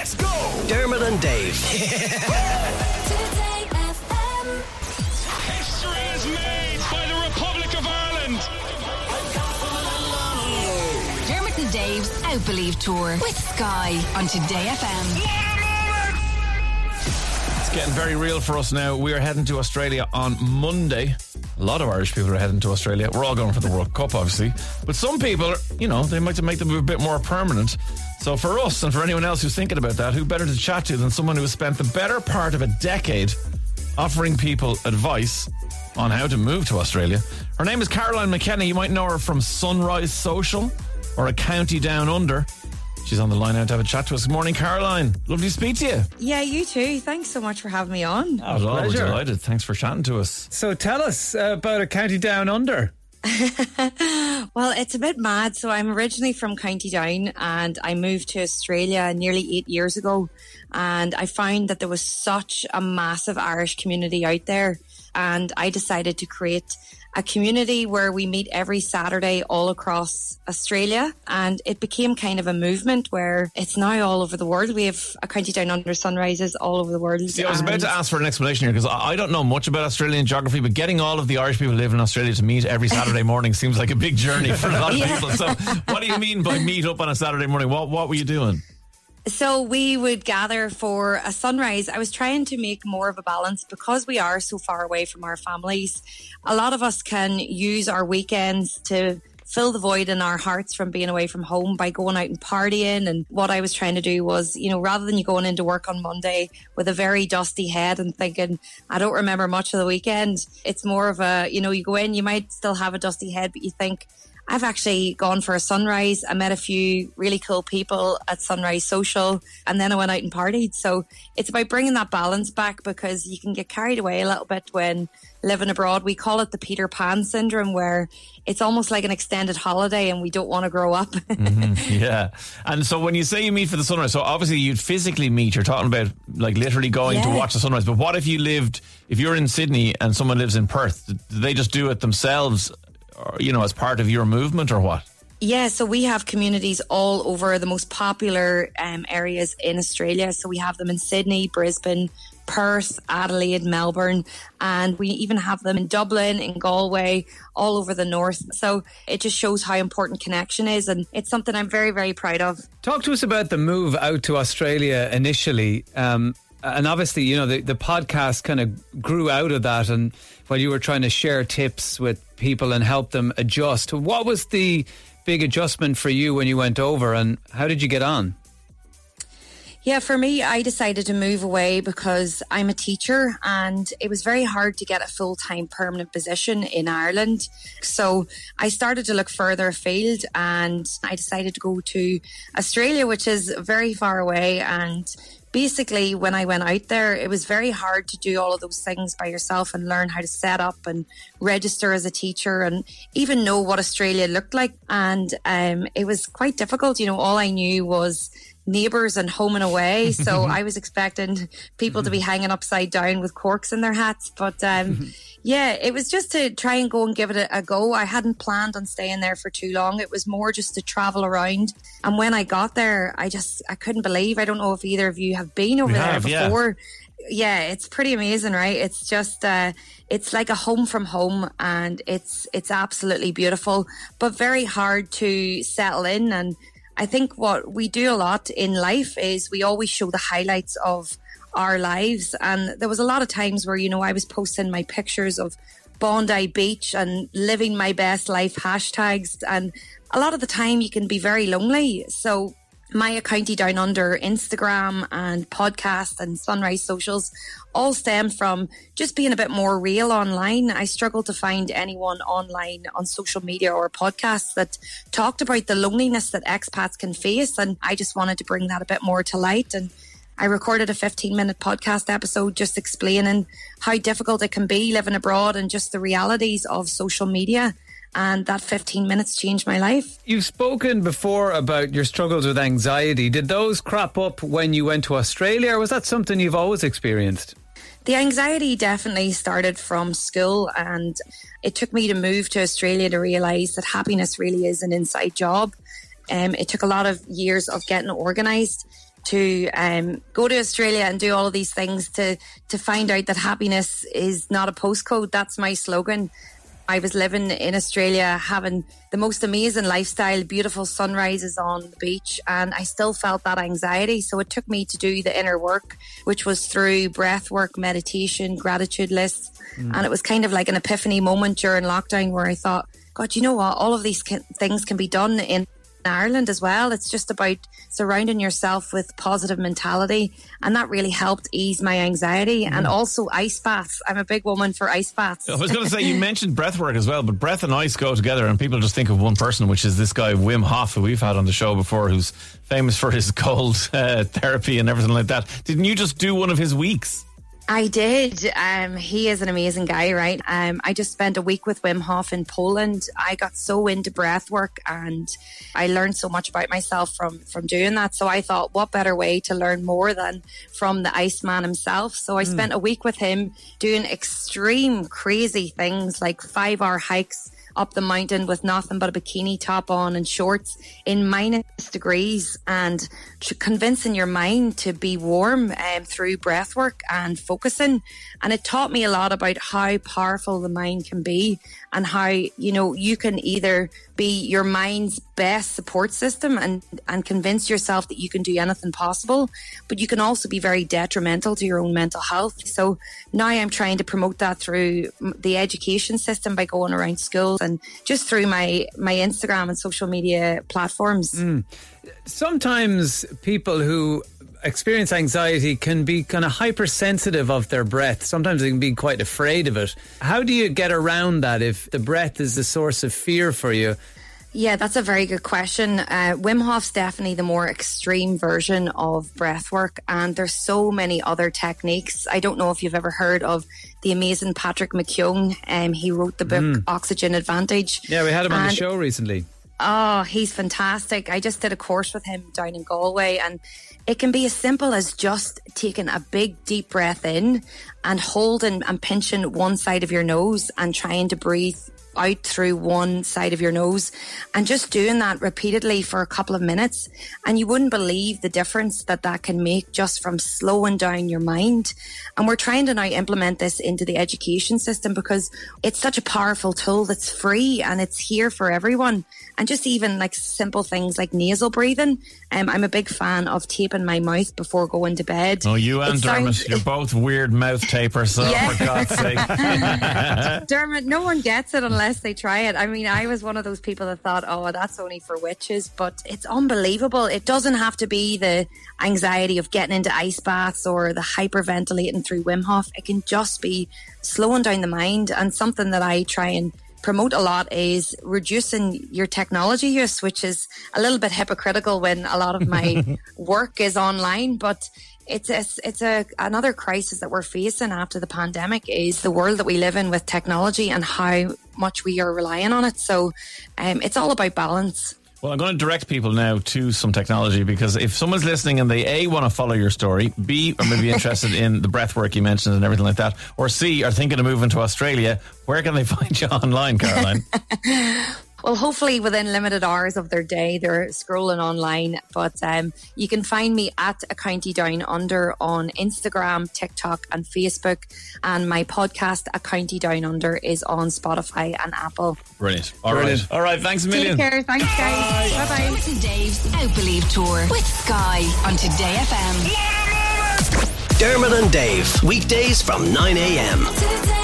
Let's go! Dermot and Dave. Today FM. History is made by the Republic of Ireland. Dermot and Dave's Out Believe Tour with Sky on Today FM. It's getting very real for us now. We are heading to Australia on Monday. A lot of Irish people are heading to Australia. We're all going for the World Cup, obviously. But some people, you know, they might make them a bit more permanent. So for us and for anyone else who's thinking about that, who better to chat to than someone who has spent the better part of a decade offering people advice on how to move to Australia. Her name is Caroline McKenna. You might know her from Sunrise Social or A County Down Under. She's on the line now to have a chat to us. Good morning, Caroline. Lovely to speak to you. Yeah, you too. Thanks so much for having me on. Not at all. We're pleasure. delighted. Thanks for chatting to us. So tell us uh, about a county down under. Well, it's a bit mad. So I'm originally from County Down and I moved to Australia nearly eight years ago. And I found that there was such a massive Irish community out there. And I decided to create a community where we meet every Saturday all across Australia. And it became kind of a movement where it's now all over the world. We have a County Down Under sunrises all over the world. See, I was about to ask for an explanation here because I don't know much about Australian geography, but getting all of the Irish people who live in Australia to meet every Saturday morning seems like a big journey for a lot of Yeah. people. So, what do you mean by meet up on a Saturday morning? What What were you doing? So we would gather for a sunrise. I was trying to make more of a balance because we are so far away from our families. A lot of us can use our weekends to fill the void in our hearts from being away from home by going out and partying. And what I was trying to do was, you know, rather than you going into work on Monday with a very dusty head and thinking, I don't remember much of the weekend, it's more of a, you know, you go in, you might still have a dusty head, but you think, I've actually gone for a sunrise. I met a few really cool people at Sunrise Social and then I went out and partied. So it's about bringing that balance back because you can get carried away a little bit when living abroad. We call it the Peter Pan syndrome where it's almost like an extended holiday and we don't want to grow up. Mm-hmm. Yeah. And so, when you say you meet for the sunrise, so obviously you'd physically meet. You're talking about like literally going to watch the sunrise. But what if you lived? If you're in Sydney and someone lives in Perth, do they just do it themselves? Or, you know, as part of your movement, or what? Yeah, so we have communities all over the most popular um, areas in Australia. So we have them in Sydney, Brisbane, Perth, Adelaide, Melbourne, and we even have them in Dublin, in Galway, all over the north. So it just shows how important connection is, and it's something I'm very, very proud of. Talk to us about the move out to Australia initially. Um, and obviously, you know, the, the podcast kind of grew out of that. And while you were trying to share tips with people and help them adjust, what was the big adjustment for you when you went over and how did you get on? Yeah, for me, I decided to move away because I'm a teacher and it was very hard to get a full time permanent position in Ireland. So I started to look further afield and I decided to go to Australia, which is very far away. And basically, when I went out there, it was very hard to do all of those things by yourself and learn how to set up and register as a teacher and even know what Australia looked like. And um, it was quite difficult. You know, all I knew was neighbours and home and away. So I was expecting people to be hanging upside down with corks in their hats. But um, yeah, it was just to try and go and give it a, a go. I hadn't planned on staying there for too long. It was more just to travel around. And when I got there, I just I couldn't believe. I don't know if either of you have been over We there have, yeah. before. Yeah, it's pretty amazing, right? It's just uh it's like a home from home and it's it's absolutely beautiful, but very hard to settle in and I think what we do a lot in life is we always show the highlights of our lives. And there was a lot of times where you know I was posting my pictures of Bondi Beach and living my best life hashtags. And a lot of the time you can be very lonely. So my County Down Under Instagram and podcast and Sunrise socials all stem from just being a bit more real online. I struggled to find anyone online on social media or podcasts that talked about the loneliness that expats can face. And I just wanted to bring that a bit more to light. And I recorded a 15 minute podcast episode just explaining how difficult it can be living abroad and just the realities of social media. And that 15 minutes changed my life. You've spoken before about your struggles with anxiety. Did those crop up when you went to Australia, or was that something you've always experienced? The anxiety definitely started from school, and it took me to move to Australia to realize that happiness really is an inside job. Um, it took a lot of years of getting organized. to um, go to Australia and do all of these things to to find out that happiness is not a postcode. That's my slogan. I was living in Australia, having the most amazing lifestyle, beautiful sunrises on the beach, and I still felt that anxiety. So it took me to do the inner work, which was through breath work, meditation, gratitude lists. Mm. And it was kind of like an epiphany moment during lockdown where I thought, God, you know what? All of these things can be done in Ireland as well. It's just about surrounding yourself with positive mentality. And that really helped ease my anxiety mm. and also ice baths. I'm a big woman for ice baths. I was going to say, you mentioned breath work as well, but breath and ice go together. And people just think of one person, which is this guy, Wim Hof, who we've had on the show before, who's famous for his cold uh, therapy and everything like that. Didn't you just do one of his weeks? I did. Um, he is an amazing guy, right? Um, I just spent a week with Wim Hof in Poland. I got so into breath work and I learned so much about myself from, from doing that. So I thought, what better way to learn more than from the Iceman himself? So I mm. spent a week with him doing extreme, crazy things like five hour hikes up the mountain with nothing but a bikini top on and shorts in minus degrees and convincing your mind to be warm um, through breath work and focusing. And it taught me a lot about how powerful the mind can be and how, you know, you can either be your mind's best support system and, and convince yourself that you can do anything possible, but you can also be very detrimental to your own mental health. So now I'm trying to promote that through the education system by going around schools and just through my, my Instagram and social media platforms. Mm. Sometimes people who experience anxiety can be kind of hypersensitive of their breath. Sometimes they can be quite afraid of it. How do you get around that if the breath is the source of fear for you? Yeah, that's a very good question. Uh, Wim Hof's definitely the more extreme version of breath work, and there's so many other techniques. I don't know if you've ever heard of the amazing Patrick McKeown. Um, he wrote the book mm. Oxygen Advantage. Yeah, we had him on the show recently. Oh, he's fantastic. I just did a course with him down in Galway and it can be as simple as just taking a big deep breath in and holding and pinching one side of your nose and trying to breathe out through one side of your nose and just doing that repeatedly for a couple of minutes. And you wouldn't believe the difference that that can make just from slowing down your mind. And we're trying to now implement this into the education system because it's such a powerful tool that's free and it's here for everyone. And just even like simple things like nasal breathing. Um, I'm a big fan of taping my mouth before going to bed. Oh, you and it Dermot, sounds, you're both weird mouth tapers, so yeah. for God's sake. Dermot, no one gets it unless unless they try it. I mean, I was one of those people that thought, oh, that's only for witches, but it's unbelievable. It doesn't have to be the anxiety of getting into ice baths or the hyperventilating through Wim Hof. It can just be slowing down the mind and something that I try and promote a lot is reducing your technology use, which is a little bit hypocritical when a lot of my work is online. But it's a, it's a another crisis that we're facing after the pandemic is the world that we live in with technology and how much we are relying on it. So um, it's all about balance. Well, I'm going to direct people now to some technology because if someone's listening and they A, want to follow your story, B, are maybe interested in the breath work you mentioned and everything like that, or C, are thinking of moving to Australia, where can they find you online, Caroline? Well, hopefully within limited hours of their day, they're scrolling online. But um, you can find me at a county down under on Instagram, TikTok, and Facebook. And my podcast, A County Down Under, is on Spotify and Apple. Brilliant. All Brilliant. right. All right. Thanks a million. Take care. Thanks, guys. Bye bye. Dermot and Dave's Out Believe Tour with Sky on Today FM. Dermot and Dave, weekdays from 9 a.m.